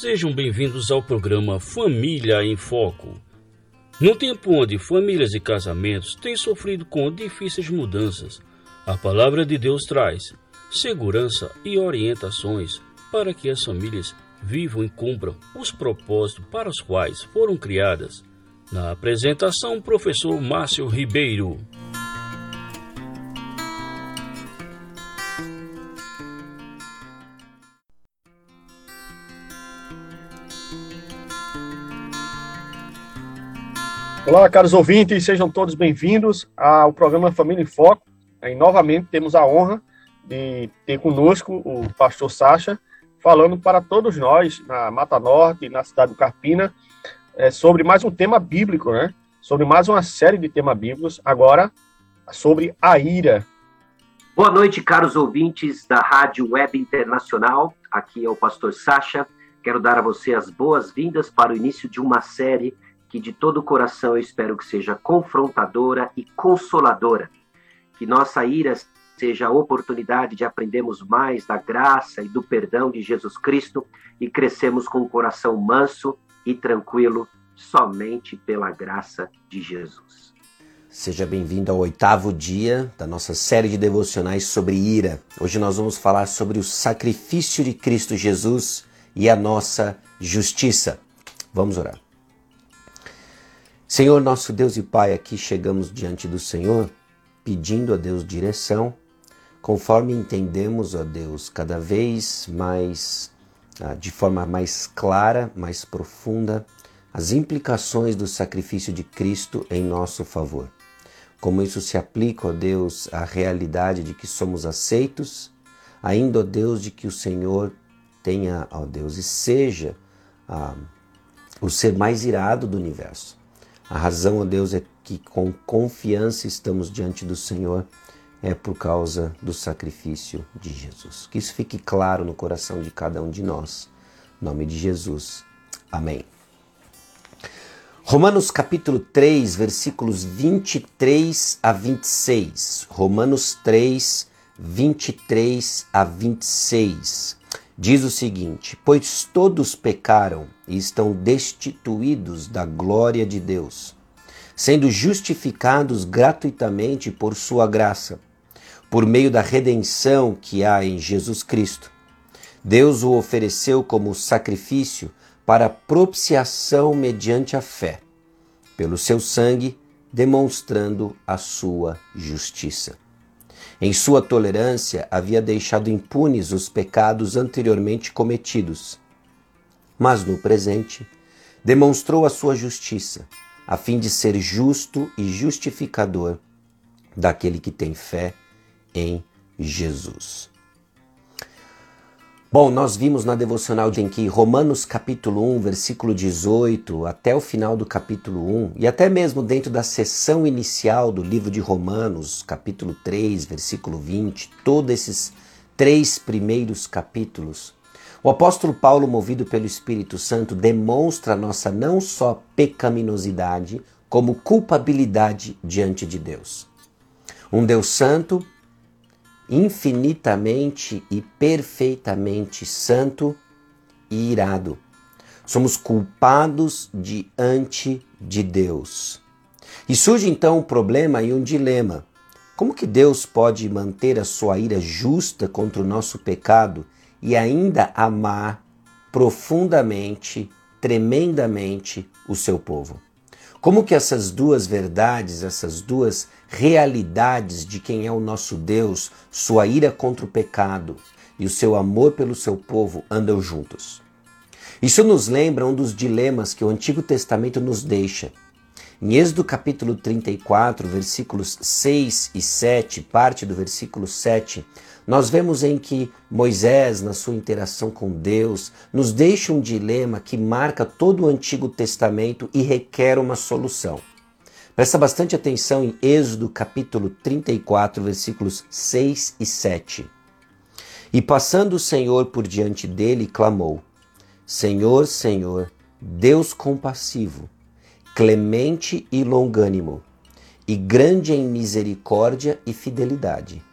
Sejam bem-vindos ao programa Família em Foco. No tempo onde famílias e casamentos têm sofrido com difíceis mudanças, a palavra de Deus traz segurança e orientações para que as famílias vivam e cumpram os propósitos para os quais foram criadas. Na apresentação, professor Márcio Ribeiro. Olá, caros ouvintes, sejam todos bem-vindos ao programa Família em Foco. E, novamente temos a honra de ter conosco o pastor Sacha, falando para todos nós na Mata Norte, na cidade do Carpina, é, sobre mais um tema bíblico, né? Sobre mais uma série de temas bíblicos, agora sobre a ira. Boa noite, caros ouvintes da Rádio Web Internacional. Aqui é o pastor Sacha. Quero dar a você as boas-vindas para o início de uma série que de todo o coração eu espero que seja confrontadora e consoladora. Que nossa ira seja a oportunidade de aprendermos mais da graça e do perdão de Jesus Cristo e crescemos com o coração manso e tranquilo somente pela graça de Jesus. Seja bem-vindo ao oitavo dia da nossa série de devocionais sobre ira. Hoje nós vamos falar sobre o sacrifício de Cristo Jesus e a nossa justiça. Vamos orar. Senhor, nosso Deus e Pai, aqui chegamos diante do Senhor pedindo a Deus direção, conforme entendemos, ó Deus, cada vez mais, ah, de forma mais clara, mais profunda, as implicações do sacrifício de Cristo em nosso favor. Como isso se aplica, ó Deus, à realidade de que somos aceitos, ainda, ó Deus, de que o Senhor tenha, ó Deus, e seja ah, o ser mais irado do universo. A razão, ó Deus, é que com confiança estamos diante do Senhor é por causa do sacrifício de Jesus. Que isso fique claro no coração de cada um de nós. Em nome de Jesus. Amém. Romanos capítulo 3, versículos 23 a 26. Romanos 3, 23 a 26. Diz o seguinte: Pois todos pecaram e estão destituídos da glória de Deus, sendo justificados gratuitamente por Sua graça, por meio da redenção que há em Jesus Cristo. Deus o ofereceu como sacrifício para propiciação mediante a fé, pelo seu sangue, demonstrando a sua justiça. Em sua tolerância, havia deixado impunes os pecados anteriormente cometidos mas no presente demonstrou a sua justiça, a fim de ser justo e justificador daquele que tem fé em Jesus. Bom, nós vimos na devocional em que Romanos capítulo 1, versículo 18, até o final do capítulo 1, e até mesmo dentro da sessão inicial do livro de Romanos, capítulo 3, versículo 20, todos esses três primeiros capítulos o apóstolo Paulo, movido pelo Espírito Santo, demonstra nossa não só pecaminosidade, como culpabilidade diante de Deus. Um Deus santo, infinitamente e perfeitamente santo e irado. Somos culpados diante de Deus. E surge então um problema e um dilema. Como que Deus pode manter a sua ira justa contra o nosso pecado e ainda amar profundamente, tremendamente o seu povo. Como que essas duas verdades, essas duas realidades de quem é o nosso Deus, sua ira contra o pecado e o seu amor pelo seu povo andam juntos? Isso nos lembra um dos dilemas que o Antigo Testamento nos deixa. Em Êxodo capítulo 34, versículos 6 e 7, parte do versículo 7, nós vemos em que Moisés, na sua interação com Deus, nos deixa um dilema que marca todo o Antigo Testamento e requer uma solução. Presta bastante atenção em Êxodo capítulo 34, versículos 6 e 7. E passando o Senhor por diante dele, clamou: Senhor, Senhor, Deus compassivo, clemente e longânimo, e grande em misericórdia e fidelidade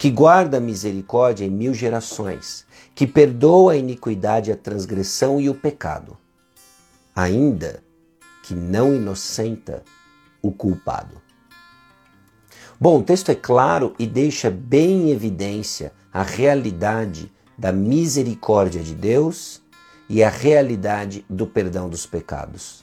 que guarda a misericórdia em mil gerações, que perdoa a iniquidade, a transgressão e o pecado, ainda que não inocenta o culpado. Bom, o texto é claro e deixa bem em evidência a realidade da misericórdia de Deus e a realidade do perdão dos pecados.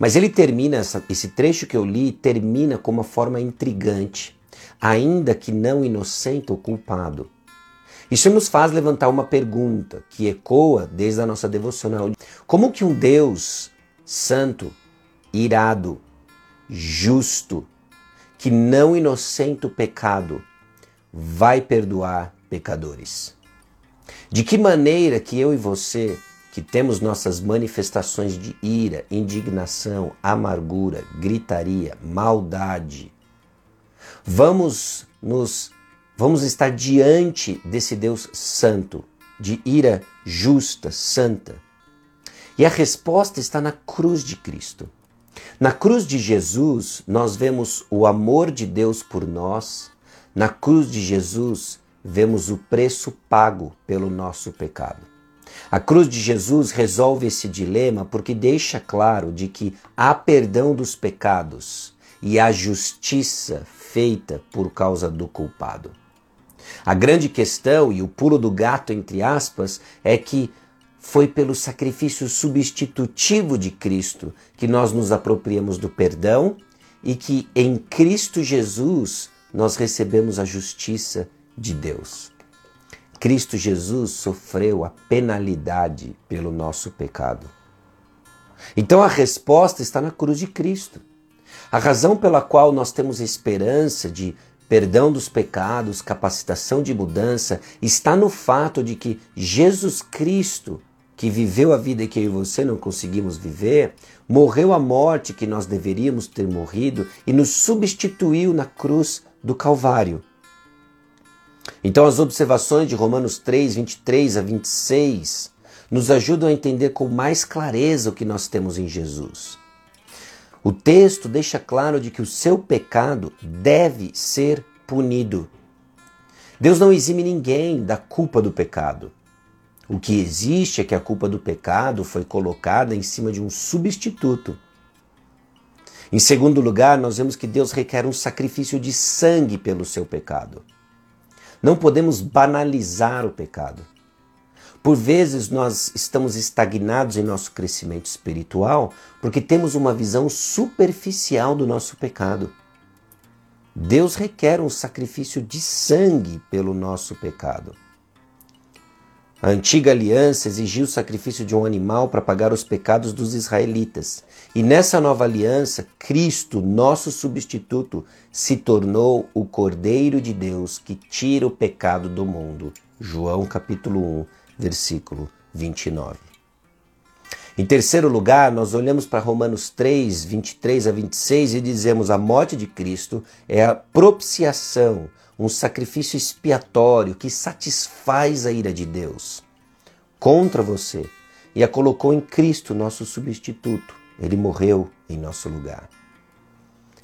Mas ele termina, esse trecho que eu li, termina com uma forma intrigante, ainda que não inocente ou culpado. Isso nos faz levantar uma pergunta que ecoa desde a nossa devocional. Como que um Deus santo, irado, justo, que não inocenta o pecado, vai perdoar pecadores? De que maneira que eu e você que temos nossas manifestações de ira, indignação, amargura, gritaria, maldade, vamos nos vamos estar diante desse Deus santo, de ira justa, santa. E a resposta está na cruz de Cristo. Na cruz de Jesus, nós vemos o amor de Deus por nós. Na cruz de Jesus, vemos o preço pago pelo nosso pecado. A cruz de Jesus resolve esse dilema porque deixa claro de que há perdão dos pecados e há justiça feita por causa do culpado. A grande questão e o pulo do gato entre aspas é que foi pelo sacrifício substitutivo de Cristo que nós nos apropriamos do perdão e que em Cristo Jesus nós recebemos a justiça de Deus. Cristo Jesus sofreu a penalidade pelo nosso pecado. Então a resposta está na cruz de Cristo. A razão pela qual nós temos esperança de perdão dos pecados, capacitação de mudança, está no fato de que Jesus Cristo, que viveu a vida que eu e você não conseguimos viver, morreu a morte que nós deveríamos ter morrido e nos substituiu na cruz do Calvário. Então, as observações de Romanos 3, 23 a 26 nos ajudam a entender com mais clareza o que nós temos em Jesus. O texto deixa claro de que o seu pecado deve ser punido. Deus não exime ninguém da culpa do pecado. O que existe é que a culpa do pecado foi colocada em cima de um substituto. Em segundo lugar, nós vemos que Deus requer um sacrifício de sangue pelo seu pecado. Não podemos banalizar o pecado. Por vezes nós estamos estagnados em nosso crescimento espiritual porque temos uma visão superficial do nosso pecado. Deus requer um sacrifício de sangue pelo nosso pecado. A antiga aliança exigiu o sacrifício de um animal para pagar os pecados dos israelitas. E nessa nova aliança, Cristo, nosso substituto, se tornou o Cordeiro de Deus que tira o pecado do mundo. João capítulo 1, versículo 29. Em terceiro lugar, nós olhamos para Romanos 3, 23 a 26 e dizemos: a morte de Cristo é a propiciação um sacrifício expiatório que satisfaz a ira de Deus contra você e a colocou em Cristo, nosso substituto. Ele morreu em nosso lugar.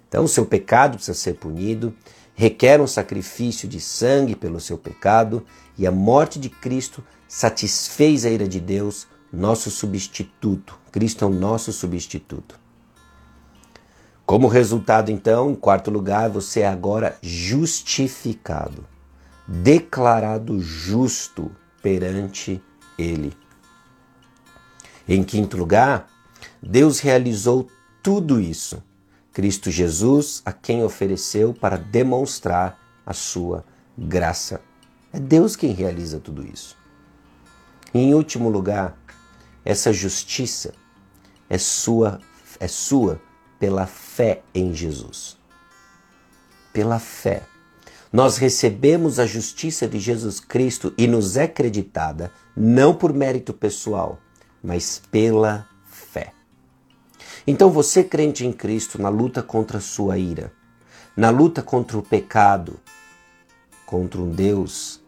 Então, o seu pecado precisa ser punido, requer um sacrifício de sangue pelo seu pecado, e a morte de Cristo satisfez a ira de Deus, nosso substituto. Cristo é o nosso substituto. Como resultado, então, em quarto lugar, você é agora justificado, declarado justo perante Ele. Em quinto lugar, Deus realizou tudo isso. Cristo Jesus, a quem ofereceu para demonstrar a sua graça. É Deus quem realiza tudo isso. E, em último lugar, essa justiça é sua, é sua pela fé em Jesus. Pela fé. Nós recebemos a justiça de Jesus Cristo e nos é creditada não por mérito pessoal, mas pela. Então, você, crente em Cristo, na luta contra a sua ira, na luta contra o pecado, contra um Deus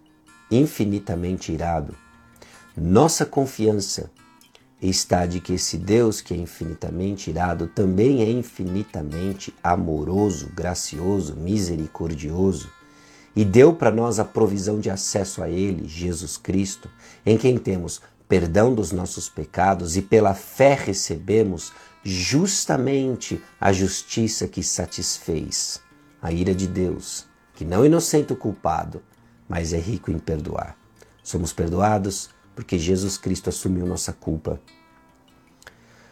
infinitamente irado, nossa confiança está de que esse Deus que é infinitamente irado também é infinitamente amoroso, gracioso, misericordioso e deu para nós a provisão de acesso a Ele, Jesus Cristo, em quem temos perdão dos nossos pecados e pela fé recebemos justamente a justiça que satisfez a ira de Deus, que não inocente o culpado, mas é rico em perdoar. Somos perdoados porque Jesus Cristo assumiu nossa culpa.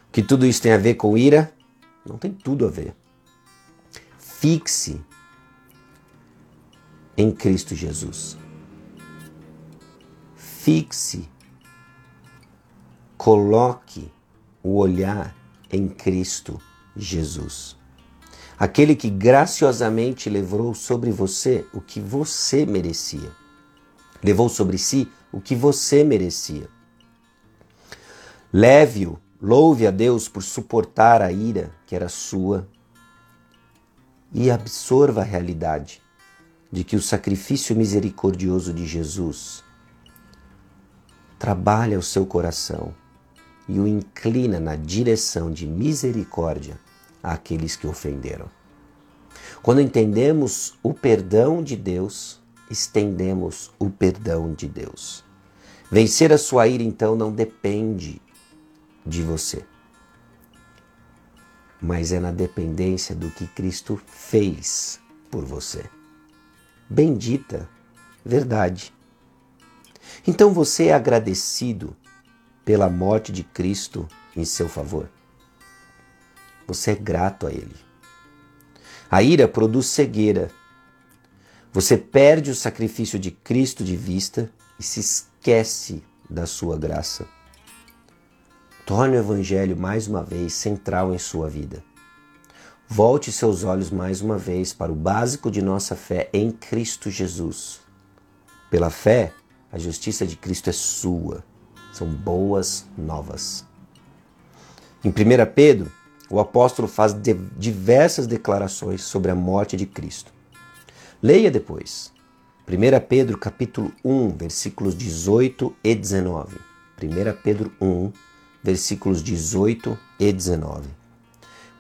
O que tudo isso tem a ver com ira? Não tem tudo a ver. Fixe em Cristo Jesus. Fixe, coloque o olhar em Cristo Jesus. Aquele que graciosamente levou sobre você o que você merecia. Levou sobre si o que você merecia. Leve-o, louve a Deus por suportar a ira que era sua e absorva a realidade de que o sacrifício misericordioso de Jesus trabalha o seu coração e o inclina na direção de misericórdia àqueles que ofenderam. Quando entendemos o perdão de Deus, estendemos o perdão de Deus. Vencer a sua ira, então, não depende de você, mas é na dependência do que Cristo fez por você. Bendita verdade. Então você é agradecido pela morte de Cristo em seu favor. Você é grato a Ele. A ira produz cegueira. Você perde o sacrifício de Cristo de vista e se esquece da sua graça. Torne o Evangelho mais uma vez central em sua vida. Volte seus olhos mais uma vez para o básico de nossa fé em Cristo Jesus. Pela fé, a justiça de Cristo é sua. São boas novas. Em 1 Pedro, o apóstolo faz diversas declarações sobre a morte de Cristo. Leia depois. 1 Pedro capítulo 1, versículos 18 e 19. 1 Pedro 1, versículos 18 e 19.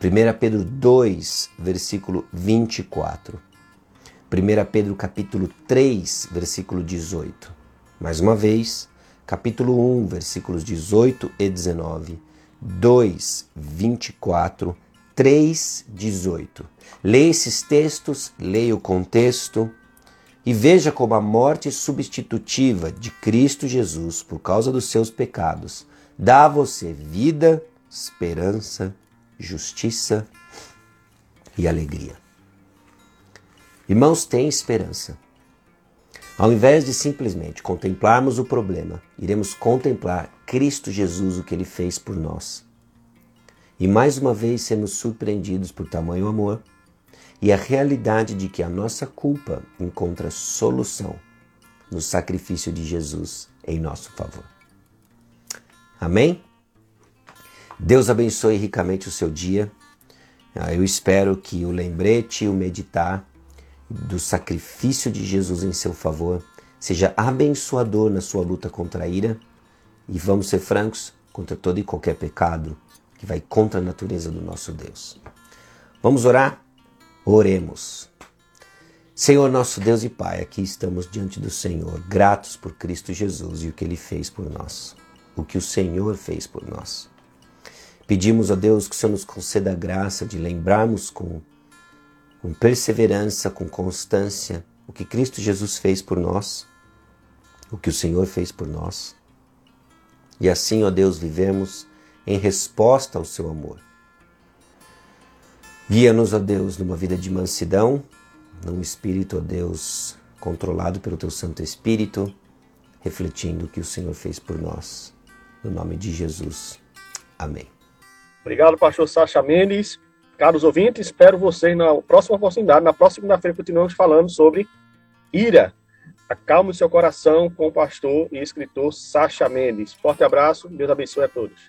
1 Pedro 2, versículo 24. 1 Pedro capítulo 3, versículo 18. Mais uma vez, capítulo 1, versículos 18 e 19. 2, 24, 3, 18. Leia esses textos, leia o contexto e veja como a morte substitutiva de Cristo Jesus por causa dos seus pecados dá a você vida, esperança justiça e alegria. Irmãos, tem esperança. Ao invés de simplesmente contemplarmos o problema, iremos contemplar Cristo Jesus, o que ele fez por nós. E mais uma vez sermos surpreendidos por tamanho amor e a realidade de que a nossa culpa encontra solução no sacrifício de Jesus em nosso favor. Amém? Deus abençoe ricamente o seu dia. Ah, eu espero que o lembrete e o meditar do sacrifício de Jesus em seu favor seja abençoador na sua luta contra a ira e vamos ser francos contra todo e qualquer pecado que vai contra a natureza do nosso Deus. Vamos orar? Oremos. Senhor nosso Deus e Pai, aqui estamos diante do Senhor, gratos por Cristo Jesus e o que ele fez por nós, o que o Senhor fez por nós. Pedimos a Deus que o Senhor nos conceda a graça de lembrarmos com, com perseverança, com constância, o que Cristo Jesus fez por nós, o que o Senhor fez por nós. E assim, ó Deus, vivemos em resposta ao seu amor. Guia-nos, ó Deus, numa vida de mansidão, num espírito, ó Deus, controlado pelo teu Santo Espírito, refletindo o que o Senhor fez por nós. No nome de Jesus. Amém. Obrigado, pastor Sacha Mendes. Caros ouvintes, espero vocês na próxima oportunidade. Na próxima segunda-feira continuamos falando sobre ira. Acalme o seu coração com o pastor e escritor Sacha Mendes. Forte abraço, Deus abençoe a todos.